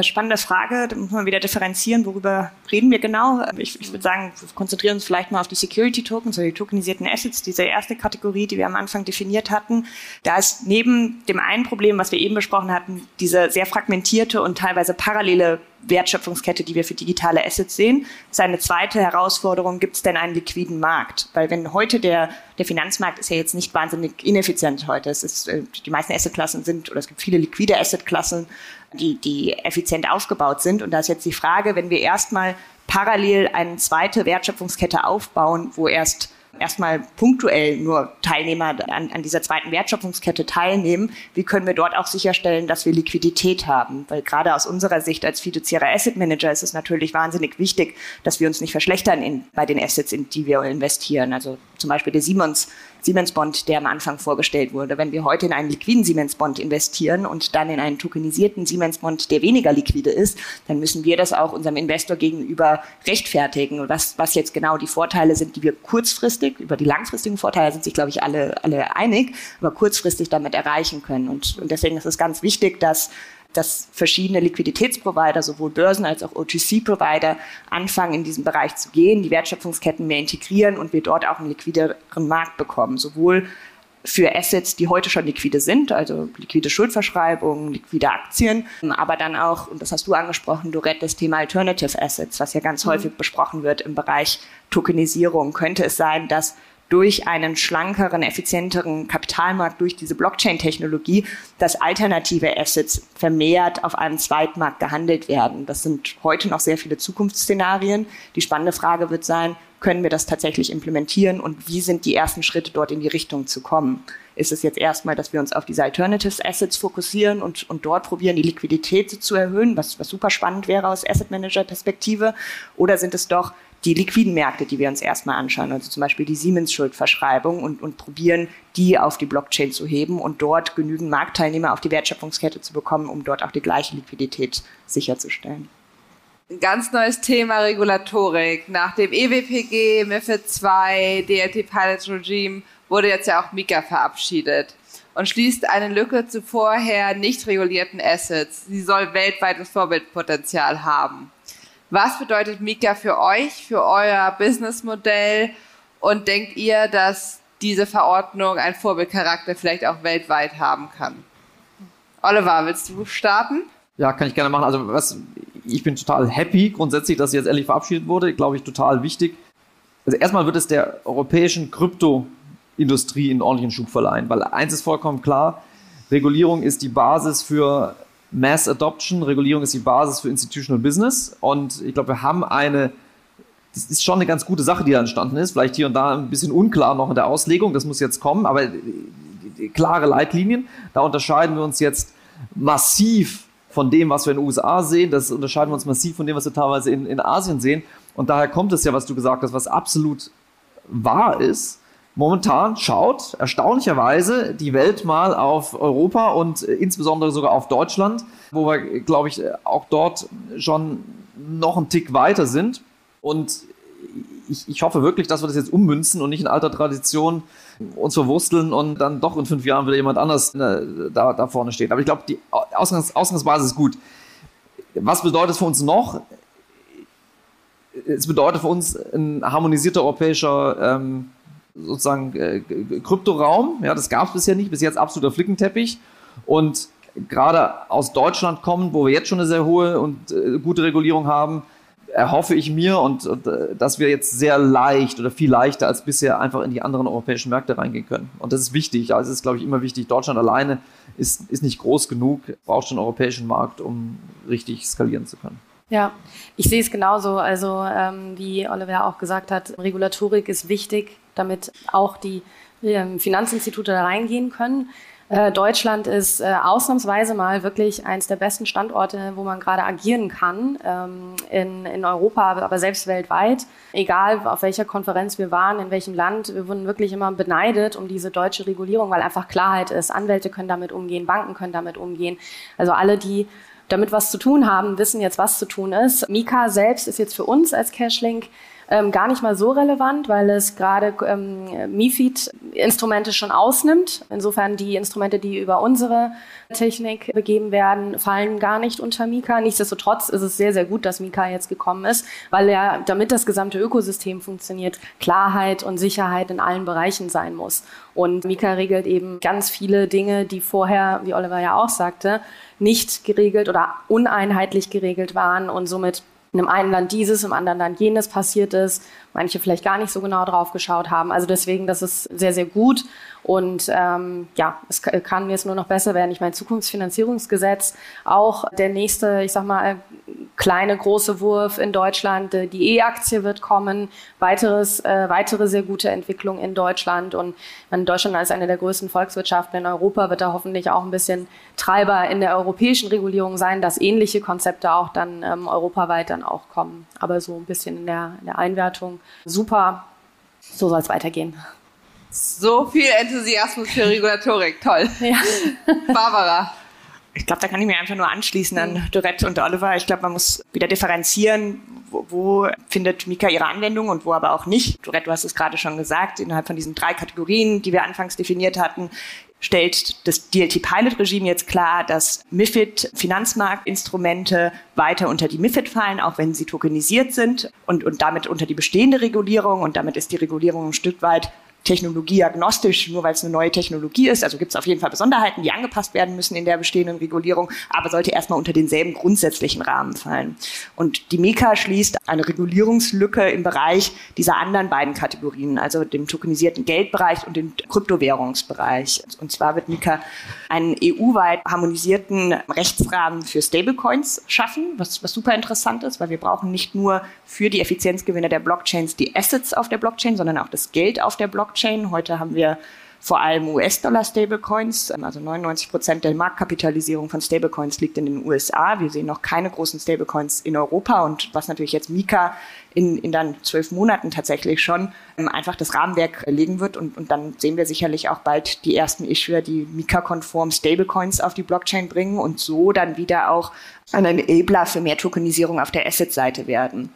Spannende Frage. Da muss man wieder differenzieren, worüber reden wir genau. Ich, ich würde sagen, wir konzentrieren uns vielleicht mal auf die Security Tokens oder die tokenisierten Assets, diese erste Kategorie, die wir am Anfang definiert hatten. Da ist neben dem einen Problem, was wir eben besprochen hatten, diese sehr fragmentierte und teilweise parallele Wertschöpfungskette, die wir für digitale Assets sehen. Ist eine zweite Herausforderung, gibt es denn einen liquiden Markt? Weil wenn heute der, der Finanzmarkt ist ja jetzt nicht wahnsinnig ineffizient heute. Es ist, äh, die meisten Assetklassen sind, oder es gibt viele liquide Assetklassen, die, die effizient aufgebaut sind. Und da ist jetzt die Frage, wenn wir erstmal parallel eine zweite Wertschöpfungskette aufbauen, wo erst erstmal punktuell nur Teilnehmer an, an, dieser zweiten Wertschöpfungskette teilnehmen, wie können wir dort auch sicherstellen, dass wir Liquidität haben? Weil gerade aus unserer Sicht als fiduziärer Asset Manager ist es natürlich wahnsinnig wichtig, dass wir uns nicht verschlechtern in, bei den Assets, in die wir investieren. Also zum Beispiel der Siemens Siemens-Bond, der am Anfang vorgestellt wurde. Wenn wir heute in einen liquiden Siemens-Bond investieren und dann in einen tokenisierten Siemens-Bond, der weniger liquide ist, dann müssen wir das auch unserem Investor gegenüber rechtfertigen. was, was jetzt genau die Vorteile sind, die wir kurzfristig, über die langfristigen Vorteile sind sich, glaube ich, alle, alle einig, aber kurzfristig damit erreichen können. Und, und deswegen ist es ganz wichtig, dass dass verschiedene Liquiditätsprovider, sowohl Börsen als auch OTC-Provider, anfangen, in diesen Bereich zu gehen, die Wertschöpfungsketten mehr integrieren und wir dort auch einen liquideren Markt bekommen, sowohl für Assets, die heute schon liquide sind, also liquide Schuldverschreibungen, liquide Aktien, aber dann auch, und das hast du angesprochen, Dorette, das Thema Alternative Assets, was ja ganz mhm. häufig besprochen wird im Bereich Tokenisierung. Könnte es sein, dass durch einen schlankeren, effizienteren Kapitalmarkt, durch diese Blockchain-Technologie, dass alternative Assets vermehrt auf einem Zweitmarkt gehandelt werden. Das sind heute noch sehr viele Zukunftsszenarien. Die spannende Frage wird sein, können wir das tatsächlich implementieren und wie sind die ersten Schritte dort in die Richtung zu kommen? Ist es jetzt erstmal, dass wir uns auf diese Alternatives Assets fokussieren und, und dort probieren, die Liquidität zu erhöhen, was, was super spannend wäre aus Asset Manager Perspektive? Oder sind es doch die liquiden Märkte, die wir uns erstmal anschauen, also zum Beispiel die Siemens-Schuldverschreibung und, und probieren, die auf die Blockchain zu heben und dort genügend Marktteilnehmer auf die Wertschöpfungskette zu bekommen, um dort auch die gleiche Liquidität sicherzustellen. Ein ganz neues Thema Regulatorik. Nach dem EWPG, MIFID II, DLT Pilot Regime wurde jetzt ja auch Mika verabschiedet und schließt eine Lücke zu vorher nicht regulierten Assets. Sie soll weltweites Vorbildpotenzial haben. Was bedeutet Mika für euch, für euer Businessmodell? Und denkt ihr, dass diese Verordnung einen Vorbildcharakter vielleicht auch weltweit haben kann? Oliver, willst du starten? Ja, kann ich gerne machen. Also was, ich bin total happy grundsätzlich, dass sie jetzt endlich verabschiedet wurde. Glaube ich, total wichtig. Also erstmal wird es der europäischen Kryptoindustrie einen ordentlichen Schub verleihen, weil eins ist vollkommen klar, Regulierung ist die Basis für Mass Adoption, Regulierung ist die Basis für Institutional Business. Und ich glaube, wir haben eine, das ist schon eine ganz gute Sache, die da entstanden ist. Vielleicht hier und da ein bisschen unklar noch in der Auslegung, das muss jetzt kommen, aber klare Leitlinien. Da unterscheiden wir uns jetzt massiv von dem, was wir in den USA sehen. Das unterscheiden wir uns massiv von dem, was wir teilweise in, in Asien sehen. Und daher kommt es ja, was du gesagt hast, was absolut wahr ist Momentan schaut erstaunlicherweise die Welt mal auf Europa und äh, insbesondere sogar auf Deutschland, wo wir, glaube ich, auch dort schon noch einen Tick weiter sind. Und ich, ich, hoffe wirklich, dass wir das jetzt ummünzen und nicht in alter Tradition uns verwursteln und dann doch in fünf Jahren wieder jemand anders äh, da, da vorne steht. Aber ich glaube, die Ausgangs Ausgangsbasis ist gut. Was bedeutet es für uns noch? Es bedeutet für uns ein harmonisierter europäischer ähm, sozusagen äh, Kryptoraum. Ja, das gab es bisher nicht, bis jetzt absoluter Flickenteppich. Und gerade aus Deutschland kommen, wo wir jetzt schon eine sehr hohe und äh, gute Regulierung haben, erhoffe ich mir und, und äh, dass wir jetzt sehr leicht oder viel leichter als bisher einfach in die anderen europäischen Märkte reingehen können. Und das ist wichtig. Also es ist, glaube ich, immer wichtig. Deutschland alleine ist, ist nicht groß genug, braucht schon einen europäischen Markt, um richtig skalieren zu können. Ja, ich sehe es genauso. Also ähm, wie Oliver auch gesagt hat, Regulatorik ist wichtig, damit auch die ähm, Finanzinstitute da reingehen können. Äh, Deutschland ist äh, ausnahmsweise mal wirklich eines der besten Standorte, wo man gerade agieren kann ähm, in, in Europa, aber selbst weltweit. Egal auf welcher Konferenz wir waren, in welchem Land, wir wurden wirklich immer beneidet um diese deutsche Regulierung, weil einfach Klarheit ist. Anwälte können damit umgehen, Banken können damit umgehen. Also alle, die damit was zu tun haben, wissen jetzt, was zu tun ist. Mika selbst ist jetzt für uns als Cashlink ähm, gar nicht mal so relevant, weil es gerade ähm, MIFID-Instrumente schon ausnimmt. Insofern die Instrumente, die über unsere Technik begeben werden, fallen gar nicht unter Mika. Nichtsdestotrotz ist es sehr, sehr gut, dass Mika jetzt gekommen ist, weil ja, damit das gesamte Ökosystem funktioniert, Klarheit und Sicherheit in allen Bereichen sein muss. Und Mika regelt eben ganz viele Dinge, die vorher, wie Oliver ja auch sagte, nicht geregelt oder uneinheitlich geregelt waren und somit in einem einen Land dieses, im anderen Land jenes passiert ist, manche vielleicht gar nicht so genau drauf geschaut haben. Also deswegen, das ist sehr, sehr gut. Und ähm, ja, es kann jetzt nur noch besser werden. Ich meine, Zukunftsfinanzierungsgesetz, auch der nächste, ich sag mal, kleine, große Wurf in Deutschland. Äh, die E-Aktie wird kommen, weiteres, äh, weitere sehr gute Entwicklung in Deutschland. Und meine, Deutschland als eine der größten Volkswirtschaften in Europa wird da hoffentlich auch ein bisschen Treiber in der europäischen Regulierung sein, dass ähnliche Konzepte auch dann ähm, europaweit dann auch kommen. Aber so ein bisschen in der, in der Einwertung. Super, so soll es weitergehen. So viel Enthusiasmus für Regulatorik, toll. Ja. Barbara. Ich glaube, da kann ich mir einfach nur anschließen an Dorette und Oliver. Ich glaube, man muss wieder differenzieren, wo, wo, findet Mika ihre Anwendung und wo aber auch nicht. Dorette, du hast es gerade schon gesagt, innerhalb von diesen drei Kategorien, die wir anfangs definiert hatten, stellt das DLT-Pilot-Regime jetzt klar, dass MIFID-Finanzmarktinstrumente weiter unter die MIFID fallen, auch wenn sie tokenisiert sind und, und damit unter die bestehende Regulierung. Und damit ist die Regulierung ein Stück weit technologieagnostisch, nur weil es eine neue Technologie ist. Also gibt es auf jeden Fall Besonderheiten, die angepasst werden müssen in der bestehenden Regulierung, aber sollte erstmal unter denselben grundsätzlichen Rahmen fallen. Und die Mika schließt eine Regulierungslücke im Bereich dieser anderen beiden Kategorien, also dem tokenisierten Geldbereich und dem Kryptowährungsbereich. Und zwar wird Mika einen EU-weit harmonisierten Rechtsrahmen für Stablecoins schaffen, was, was super interessant ist, weil wir brauchen nicht nur für die Effizienzgewinne der Blockchains die Assets auf der Blockchain, sondern auch das Geld auf der Blockchain. Heute haben wir vor allem US-Dollar-Stablecoins. Also 99 Prozent der Marktkapitalisierung von Stablecoins liegt in den USA. Wir sehen noch keine großen Stablecoins in Europa und was natürlich jetzt Mika in, in dann zwölf Monaten tatsächlich schon ähm, einfach das Rahmenwerk legen wird und, und dann sehen wir sicherlich auch bald die ersten Issuer, die Mika-konform Stablecoins auf die Blockchain bringen und so dann wieder auch ein Enabler für mehr Tokenisierung auf der Asset-Seite werden.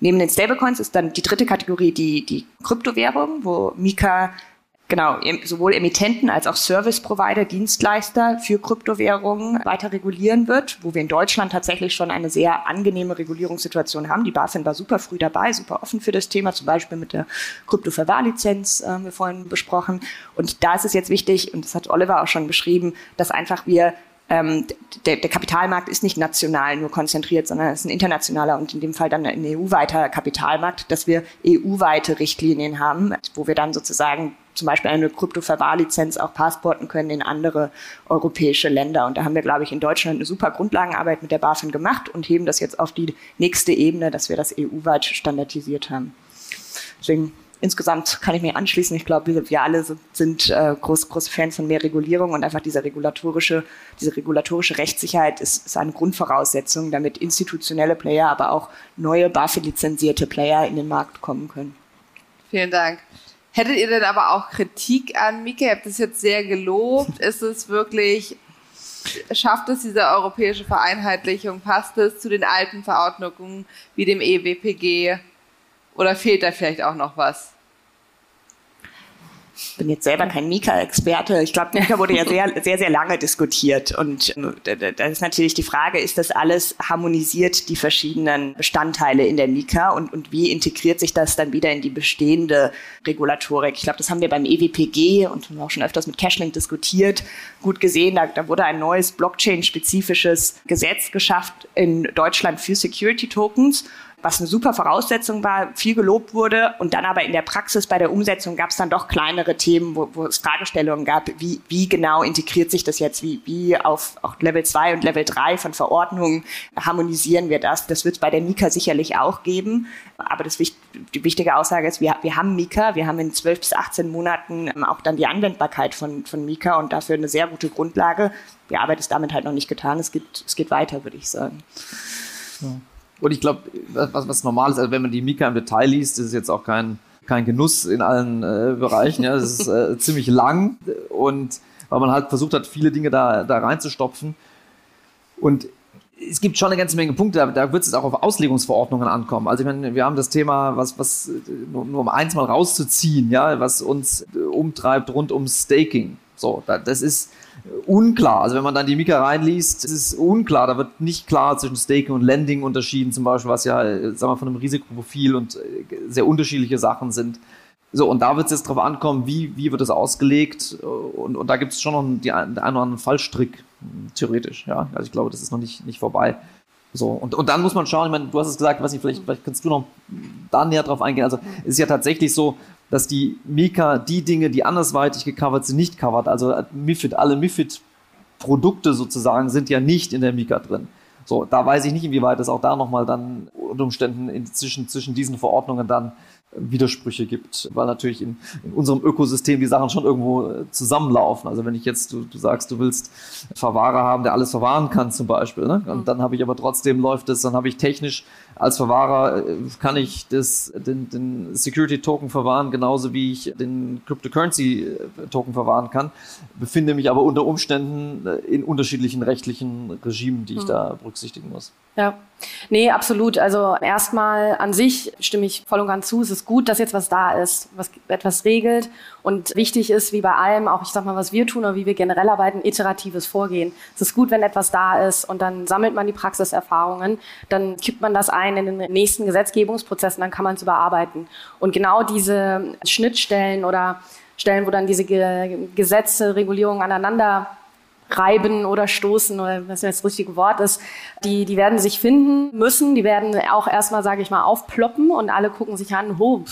Neben den Stablecoins ist dann die dritte Kategorie die, die Kryptowährung, wo Mika genau sowohl Emittenten als auch Service-Provider, Dienstleister für Kryptowährungen weiter regulieren wird, wo wir in Deutschland tatsächlich schon eine sehr angenehme Regulierungssituation haben. Die BaFin war super früh dabei, super offen für das Thema, zum Beispiel mit der Kryptoverwahrlizenz, äh, haben wir vorhin besprochen. Und da ist es jetzt wichtig, und das hat Oliver auch schon beschrieben, dass einfach wir ähm, der, der, Kapitalmarkt ist nicht national nur konzentriert, sondern es ist ein internationaler und in dem Fall dann ein EU-weiter Kapitalmarkt, dass wir EU-weite Richtlinien haben, wo wir dann sozusagen zum Beispiel eine Kryptoverwahrlizenz auch passporten können in andere europäische Länder. Und da haben wir, glaube ich, in Deutschland eine super Grundlagenarbeit mit der BaFin gemacht und heben das jetzt auf die nächste Ebene, dass wir das EU-weit standardisiert haben. Deswegen insgesamt kann ich mir anschließen. Ich glaube, wir, alle sind, äh, groß, große Fans von mehr Regulierung und einfach diese regulatorische, diese regulatorische Rechtssicherheit ist, ist eine Grundvoraussetzung, damit institutionelle Player, aber auch neue BaFin-lizenzierte Player in den Markt kommen können. Vielen Dank. Hättet ihr denn aber auch Kritik an Mika? Ihr habt es jetzt sehr gelobt. Ist es wirklich, schafft es diese europäische Vereinheitlichung? Passt es zu den alten Verordnungen wie dem EWPG? Oder fehlt da vielleicht auch noch was? bin jetzt selber kein Mika-Experte. Ich glaube, Mika wurde ja sehr, sehr, sehr lange diskutiert. Und äh, da ist natürlich die Frage, ist das alles harmonisiert, die verschiedenen Bestandteile in der Mika und, und wie integriert sich das dann wieder in die bestehende Regulatorik? Ich glaube, das haben wir beim EWPG und haben auch schon öfters mit Cashlink diskutiert, gut gesehen. Da, da wurde ein neues Blockchain-spezifisches Gesetz geschafft in Deutschland für Security-Tokens was eine super Voraussetzung war, viel gelobt wurde. Und dann aber in der Praxis bei der Umsetzung gab es dann doch kleinere Themen, wo, wo es Fragestellungen gab, wie, wie genau integriert sich das jetzt, wie, wie auf auch Level 2 und Level 3 von Verordnungen harmonisieren wir das. Das wird es bei der Mika sicherlich auch geben. Aber das, die wichtige Aussage ist, wir, wir haben Mika, wir haben in 12 bis 18 Monaten auch dann die Anwendbarkeit von, von Mika und dafür eine sehr gute Grundlage. Die Arbeit ist damit halt noch nicht getan. Es geht, es geht weiter, würde ich sagen. Ja. Und ich glaube, was, was normal ist, also wenn man die Mika im Detail liest, ist es jetzt auch kein, kein Genuss in allen äh, Bereichen. Ja, es ist äh, ziemlich lang und weil man halt versucht hat, viele Dinge da, da reinzustopfen. Und es gibt schon eine ganze Menge Punkte, da, da wird es auch auf Auslegungsverordnungen ankommen. Also ich meine, wir haben das Thema, was, was nur, nur um eins mal rauszuziehen, ja, was uns umtreibt rund um Staking. So, das ist unklar. Also wenn man dann die Mika reinliest, ist es unklar. Da wird nicht klar zwischen Staking und Lending unterschieden, zum Beispiel, was ja, sagen wir, von einem Risikoprofil und äh, sehr unterschiedliche Sachen sind. So, und da wird es jetzt darauf ankommen, wie, wie wird das ausgelegt. Und, und da gibt es schon noch die, den einen oder anderen Fallstrick, theoretisch. Ja, also ich glaube, das ist noch nicht, nicht vorbei. So, und, und dann muss man schauen, ich meine, du hast es gesagt, weiß nicht, vielleicht, vielleicht kannst du noch da näher drauf eingehen. Also es ist ja tatsächlich so, dass die Mika die Dinge, die andersweitig gecovert sind, nicht covert. Also MIFID, alle MIFID-Produkte sozusagen sind ja nicht in der Mika drin. So, da weiß ich nicht, inwieweit es auch da nochmal dann unter Umständen in, zwischen, diesen Verordnungen dann Widersprüche gibt, weil natürlich in, in, unserem Ökosystem die Sachen schon irgendwo äh, zusammenlaufen. Also wenn ich jetzt, du, du sagst, du willst Verwahrer haben, der alles verwahren kann zum Beispiel, ne? und mhm. dann habe ich aber trotzdem läuft es, dann habe ich technisch als Verwahrer, äh, kann ich das, den, den Security-Token verwahren, genauso wie ich den Cryptocurrency-Token verwahren kann, befinde mich aber unter Umständen äh, in unterschiedlichen rechtlichen Regimen, die ich mhm. da berücksichtigen muss. Ja, nee, absolut. Also erstmal an sich stimme ich voll und ganz zu. Es ist gut, dass jetzt was da ist, was etwas regelt. Und wichtig ist, wie bei allem, auch ich sag mal, was wir tun oder wie wir generell arbeiten, iteratives Vorgehen. Es ist gut, wenn etwas da ist und dann sammelt man die Praxiserfahrungen, dann kippt man das ein in den nächsten Gesetzgebungsprozess und dann kann man es überarbeiten. Und genau diese Schnittstellen oder Stellen, wo dann diese Gesetze, Regulierungen aneinander reiben oder stoßen oder was jetzt das richtige Wort ist, die, die werden sich finden müssen, die werden auch erstmal, sage ich mal, aufploppen und alle gucken sich an, oh,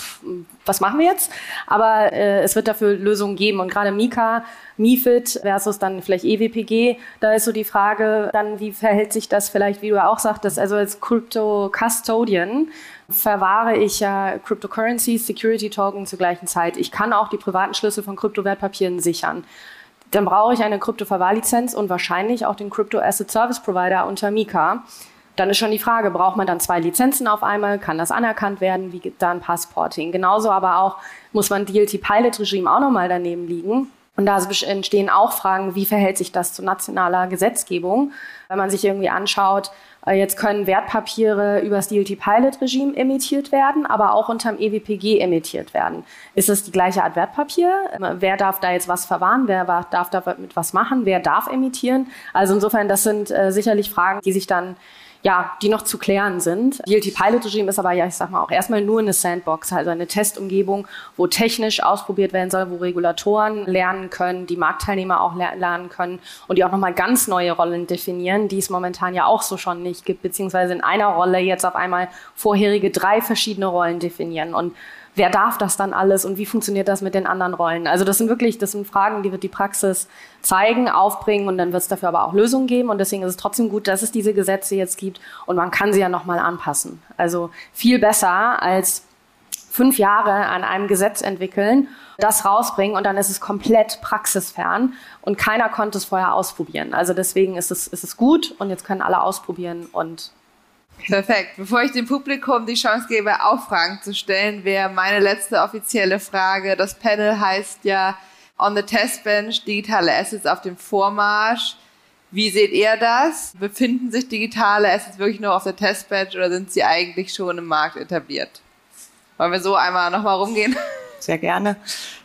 was machen wir jetzt? Aber äh, es wird dafür Lösungen geben und gerade Mika, MIFID versus dann vielleicht EWPG, da ist so die Frage dann, wie verhält sich das vielleicht, wie du auch sagtest, also als Crypto Custodian verwahre ich ja Cryptocurrencies, Security Token zur gleichen Zeit. Ich kann auch die privaten Schlüssel von Kryptowertpapieren sichern dann brauche ich eine Krypto-Verwahrlizenz und wahrscheinlich auch den Crypto Asset Service Provider unter Mika. Dann ist schon die Frage, braucht man dann zwei Lizenzen auf einmal? Kann das anerkannt werden? Wie geht dann Passporting? Genauso aber auch muss man DLT-Pilot-Regime auch nochmal daneben liegen. Und da entstehen auch Fragen, wie verhält sich das zu nationaler Gesetzgebung? Wenn man sich irgendwie anschaut, jetzt können Wertpapiere über das DLT-Pilot-Regime emittiert werden, aber auch unter dem EWPG emittiert werden. Ist es die gleiche Art Wertpapier? Ähm, wer darf da jetzt was verwahren? Wer darf damit was machen? Wer darf emittieren? Also insofern, das sind äh, sicherlich Fragen, die sich dann ja, die noch zu klären sind. DLT Pilot Regime ist aber ja, ich sag mal, auch erstmal nur eine Sandbox, also eine Testumgebung, wo technisch ausprobiert werden soll, wo Regulatoren lernen können, die Marktteilnehmer auch lernen können und die auch nochmal ganz neue Rollen definieren, die es momentan ja auch so schon nicht gibt, beziehungsweise in einer Rolle jetzt auf einmal vorherige drei verschiedene Rollen definieren und wer darf das dann alles und wie funktioniert das mit den anderen Rollen? Also das sind wirklich, das sind Fragen, die wird die Praxis zeigen, aufbringen und dann wird es dafür aber auch Lösungen geben und deswegen ist es trotzdem gut, dass es diese Gesetze jetzt gibt und man kann sie ja nochmal anpassen. Also viel besser als fünf Jahre an einem Gesetz entwickeln, das rausbringen und dann ist es komplett praxisfern und keiner konnte es vorher ausprobieren. Also deswegen ist es, ist es gut und jetzt können alle ausprobieren und Perfekt. Bevor ich dem Publikum die Chance gebe, auch Fragen zu stellen, wäre meine letzte offizielle Frage. Das Panel heißt ja On the Test Bench, digitale Assets auf dem Vormarsch. Wie seht ihr das? Befinden sich digitale Assets wirklich nur auf der Testbench oder sind sie eigentlich schon im Markt etabliert? Wollen wir so einmal nochmal rumgehen? Sehr gerne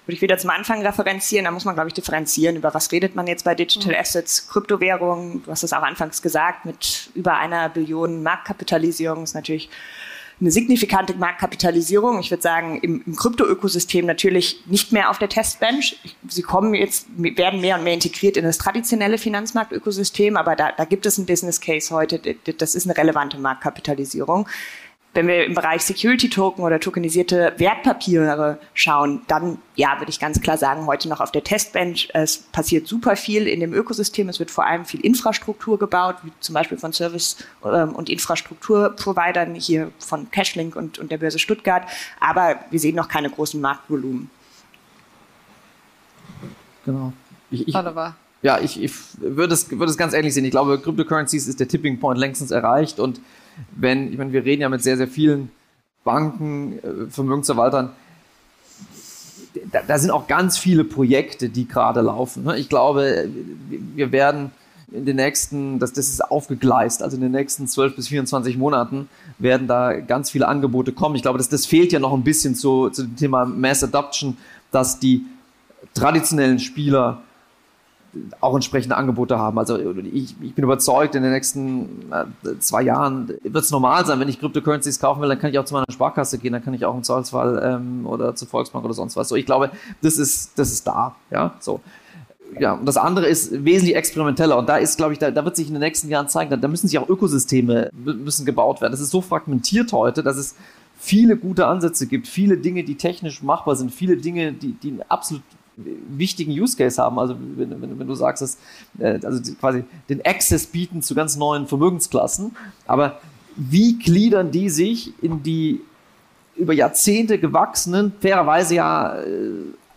würde ich wieder zum Anfang referenzieren. Da muss man, glaube ich, differenzieren. Über was redet man jetzt bei Digital mhm. Assets? Kryptowährungen, du hast es auch anfangs gesagt, mit über einer Billion Marktkapitalisierung ist natürlich eine signifikante Marktkapitalisierung. Ich würde sagen, im, im Krypto-Ökosystem natürlich nicht mehr auf der Testbench. Sie kommen jetzt, werden mehr und mehr integriert in das traditionelle Finanzmarktökosystem, aber da, da gibt es einen Business Case heute. Das ist eine relevante Marktkapitalisierung. Wenn wir im Bereich Security Token oder tokenisierte Wertpapiere schauen, dann ja, würde ich ganz klar sagen, heute noch auf der Testbench. Es passiert super viel in dem Ökosystem. Es wird vor allem viel Infrastruktur gebaut, wie zum Beispiel von Service- ähm, und Infrastrukturprovidern hier von Cashlink und, und der Börse Stuttgart. Aber wir sehen noch keine großen Marktvolumen. Genau. Ich, ich, ja, ich, ich würde, es, würde es ganz ähnlich sehen. Ich glaube, Cryptocurrencies ist der Tipping Point längstens erreicht und wenn, ich meine, wir reden ja mit sehr, sehr vielen Banken, äh, Vermögensverwaltern, da, da sind auch ganz viele Projekte, die gerade laufen. Ne? Ich glaube, wir werden in den nächsten, das, das ist aufgegleist, also in den nächsten 12 bis 24 Monaten werden da ganz viele Angebote kommen. Ich glaube, das, das fehlt ja noch ein bisschen zu, zu dem Thema Mass Adoption, dass die traditionellen Spieler auch entsprechende Angebote haben. Also ich, ich bin überzeugt, in den nächsten äh, zwei Jahren wird es normal sein, wenn ich Cryptocurrencies kaufen will, dann kann ich auch zu meiner Sparkasse gehen, dann kann ich auch im Zweifelsfall ähm, oder zur Volksbank oder sonst was. So, ich glaube, das ist, das ist da. Ja, so. Ja, und das andere ist wesentlich experimenteller. Und da ist, glaube ich, da, da wird sich in den nächsten Jahren zeigen, da, da müssen sich auch Ökosysteme müssen gebaut werden. Das ist so fragmentiert heute, dass es viele gute Ansätze gibt, viele Dinge, die technisch machbar sind, viele Dinge, die, die absolut wichtigen Use Case haben. Also wenn, wenn, wenn du sagst, dass äh, also quasi den Access bieten zu ganz neuen Vermögensklassen, aber wie gliedern die sich in die über Jahrzehnte gewachsenen, fairerweise ja äh,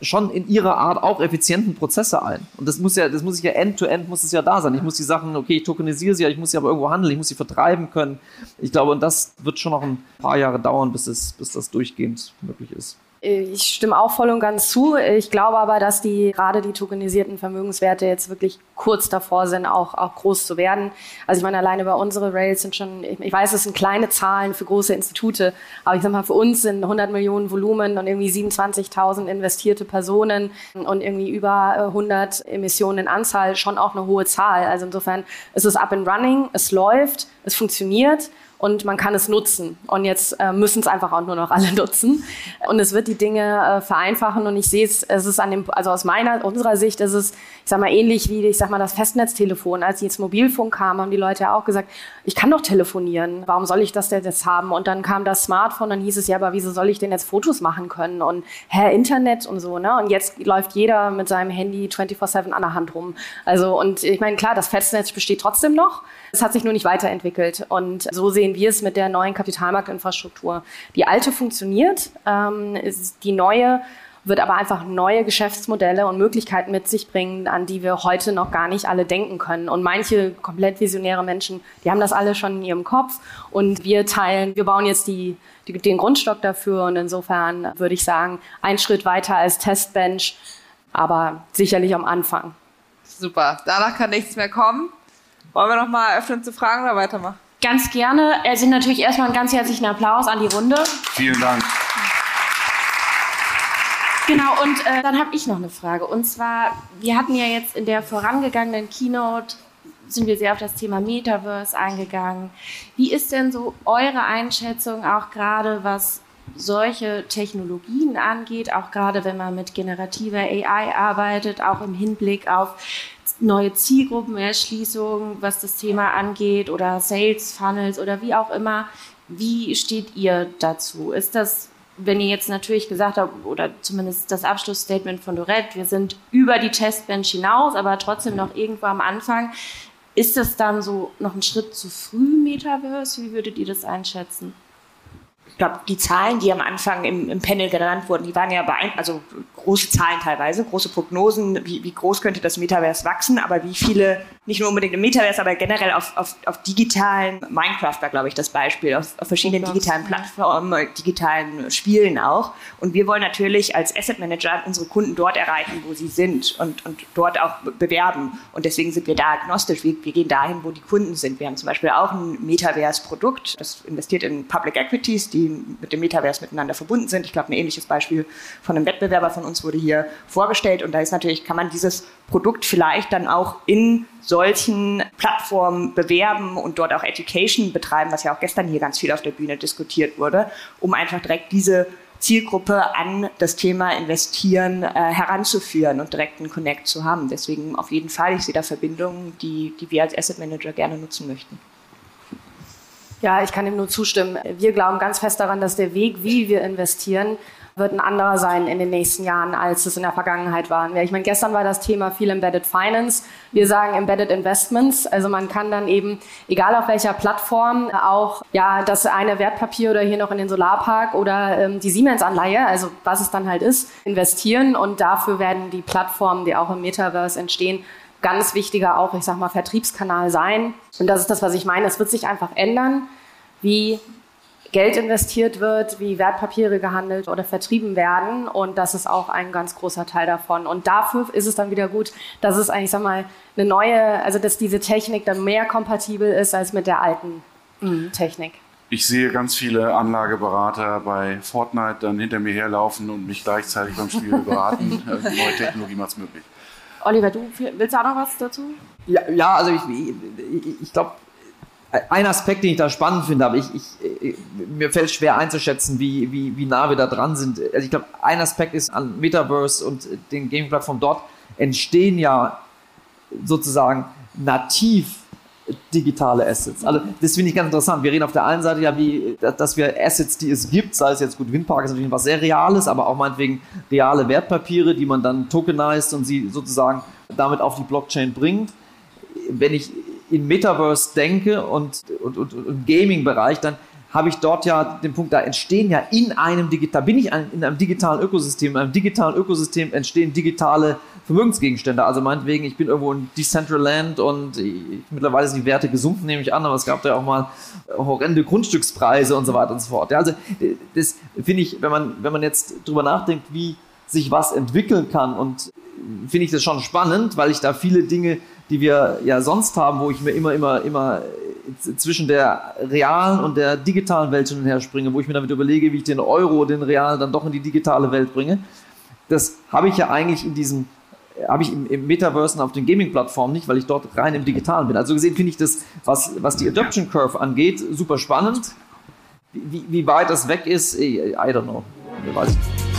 schon in ihrer Art auch effizienten Prozesse ein. Und das muss ja, das muss ich ja end-to-end -end muss es ja da sein. Ich muss die Sachen, okay, ich tokenisiere sie, ich muss sie aber irgendwo handeln, ich muss sie vertreiben können. Ich glaube, und das wird schon noch ein paar Jahre dauern, bis es, bis das durchgehend möglich ist. Ich stimme auch voll und ganz zu. Ich glaube aber, dass die gerade die tokenisierten Vermögenswerte jetzt wirklich kurz davor sind, auch, auch groß zu werden. Also ich meine, alleine bei unsere Rails sind schon, ich weiß, es sind kleine Zahlen für große Institute, aber ich sag mal, für uns sind 100 Millionen Volumen und irgendwie 27.000 investierte Personen und irgendwie über 100 Emissionen in Anzahl schon auch eine hohe Zahl. Also insofern ist es up and running, es läuft, es funktioniert und man kann es nutzen. Und jetzt äh, müssen es einfach auch nur noch alle nutzen. Und es wird die Dinge äh, vereinfachen und ich sehe es, es ist an dem, also aus meiner, unserer Sicht ist es, ich sag mal, ähnlich wie, ich sag mal, das Festnetztelefon. Als jetzt Mobilfunk kam, haben die Leute ja auch gesagt, ich kann doch telefonieren. Warum soll ich das denn jetzt haben? Und dann kam das Smartphone, dann hieß es ja, aber wieso soll ich denn jetzt Fotos machen können? Und Herr Internet und so, ne? Und jetzt läuft jeder mit seinem Handy 24-7 an der Hand rum. Also, und ich meine, klar, das Festnetz besteht trotzdem noch. Es hat sich nur nicht weiterentwickelt. Und so sehen wir es mit der neuen Kapitalmarktinfrastruktur. Die alte funktioniert, ähm, die neue wird aber einfach neue Geschäftsmodelle und Möglichkeiten mit sich bringen, an die wir heute noch gar nicht alle denken können. Und manche komplett visionäre Menschen, die haben das alle schon in ihrem Kopf und wir teilen, wir bauen jetzt die, die, den Grundstock dafür und insofern würde ich sagen, ein Schritt weiter als Testbench, aber sicherlich am Anfang. Super, danach kann nichts mehr kommen. Wollen wir noch mal öffnen zu Fragen oder weitermachen? Ganz gerne. Also natürlich erstmal einen ganz herzlichen Applaus an die Runde. Vielen Dank. Genau, und äh, dann habe ich noch eine Frage. Und zwar, wir hatten ja jetzt in der vorangegangenen Keynote, sind wir sehr auf das Thema Metaverse eingegangen. Wie ist denn so eure Einschätzung auch gerade, was solche Technologien angeht, auch gerade wenn man mit generativer AI arbeitet, auch im Hinblick auf neue Zielgruppenerschließung, was das Thema angeht oder Sales Funnels oder wie auch immer. Wie steht ihr dazu? Ist das, wenn ihr jetzt natürlich gesagt habt, oder zumindest das Abschlussstatement von Dorette, wir sind über die Testbench hinaus, aber trotzdem noch irgendwo am Anfang, ist das dann so noch ein Schritt zu früh, Metaverse? Wie würdet ihr das einschätzen? Ich glaube, die Zahlen, die am Anfang im, im Panel genannt wurden, die waren ja beein also große Zahlen teilweise, große Prognosen, wie, wie groß könnte das Metaverse wachsen, aber wie viele, nicht nur unbedingt im Metaverse, aber generell auf, auf, auf digitalen, Minecraft war, glaube ich, das Beispiel, auf, auf verschiedenen digitalen Plattformen, digitalen Spielen auch. Und wir wollen natürlich als Asset Manager unsere Kunden dort erreichen, wo sie sind und, und dort auch bewerben. Und deswegen sind wir da agnostisch. Wir, wir gehen dahin, wo die Kunden sind. Wir haben zum Beispiel auch ein Metaverse-Produkt, das investiert in Public Equities, die mit dem Metaverse miteinander verbunden sind. Ich glaube, ein ähnliches Beispiel von einem Wettbewerber von uns wurde hier vorgestellt. Und da ist natürlich, kann man dieses Produkt vielleicht dann auch in solchen Plattformen bewerben und dort auch Education betreiben, was ja auch gestern hier ganz viel auf der Bühne diskutiert wurde, um einfach direkt diese Zielgruppe an das Thema Investieren äh, heranzuführen und direkt einen Connect zu haben. Deswegen auf jeden Fall, ich sehe da Verbindungen, die, die wir als Asset Manager gerne nutzen möchten. Ja, ich kann ihm nur zustimmen. Wir glauben ganz fest daran, dass der Weg, wie wir investieren, wird ein anderer sein in den nächsten Jahren, als es in der Vergangenheit war. Ich meine, gestern war das Thema viel Embedded Finance. Wir sagen Embedded Investments. Also man kann dann eben, egal auf welcher Plattform, auch ja das eine Wertpapier oder hier noch in den Solarpark oder ähm, die Siemens-Anleihe, also was es dann halt ist, investieren. Und dafür werden die Plattformen, die auch im Metaverse entstehen, ganz wichtiger auch, ich sag mal, Vertriebskanal sein. Und das ist das, was ich meine. Es wird sich einfach ändern, wie Geld investiert wird, wie Wertpapiere gehandelt oder vertrieben werden. Und das ist auch ein ganz großer Teil davon. Und dafür ist es dann wieder gut, dass es eigentlich, sag mal, eine neue, also dass diese Technik dann mehr kompatibel ist als mit der alten mhm. Technik. Ich sehe ganz viele Anlageberater bei Fortnite dann hinter mir herlaufen und mich gleichzeitig beim Spiel beraten. Äh, neue Technologie macht es möglich. Oliver, du willst auch noch was dazu? Ja, ja also ich, ich, ich glaube, ein Aspekt, den ich da spannend finde, aber ich, ich, mir fällt schwer einzuschätzen, wie, wie, wie nah wir da dran sind. Also ich glaube, ein Aspekt ist an Metaverse und den Gaming-Plattformen dort entstehen ja sozusagen nativ digitale Assets. Also das finde ich ganz interessant. Wir reden auf der einen Seite ja, wie, dass wir Assets, die es gibt, sei es jetzt gut, Windpark ist natürlich was sehr Reales, aber auch meinetwegen reale Wertpapiere, die man dann tokenized und sie sozusagen damit auf die Blockchain bringt. Wenn ich in Metaverse denke und, und, und, und Gaming-Bereich, dann habe ich dort ja den Punkt, da entstehen ja in einem digital, bin ich in einem digitalen Ökosystem, in einem digitalen Ökosystem entstehen digitale Vermögensgegenstände. Also meinetwegen, ich bin irgendwo in Decentraland und ich, mittlerweile sind die Werte gesunken, nehme ich an, aber es gab da auch mal horrende Grundstückspreise und so weiter und so fort. Ja, also das finde ich, wenn man, wenn man jetzt drüber nachdenkt, wie sich was entwickeln kann und finde ich das schon spannend, weil ich da viele Dinge die wir ja sonst haben, wo ich mir immer, immer, immer zwischen der realen und der digitalen Welt hin und her springe, wo ich mir damit überlege, wie ich den Euro, den realen, dann doch in die digitale Welt bringe. Das habe ich ja eigentlich in diesem, habe ich im, im Metaverse und auf den Gaming-Plattformen nicht, weil ich dort rein im Digitalen bin. Also gesehen finde ich das, was, was die Adoption Curve angeht, super spannend. Wie, wie weit das weg ist, I don't know. Weiß ich.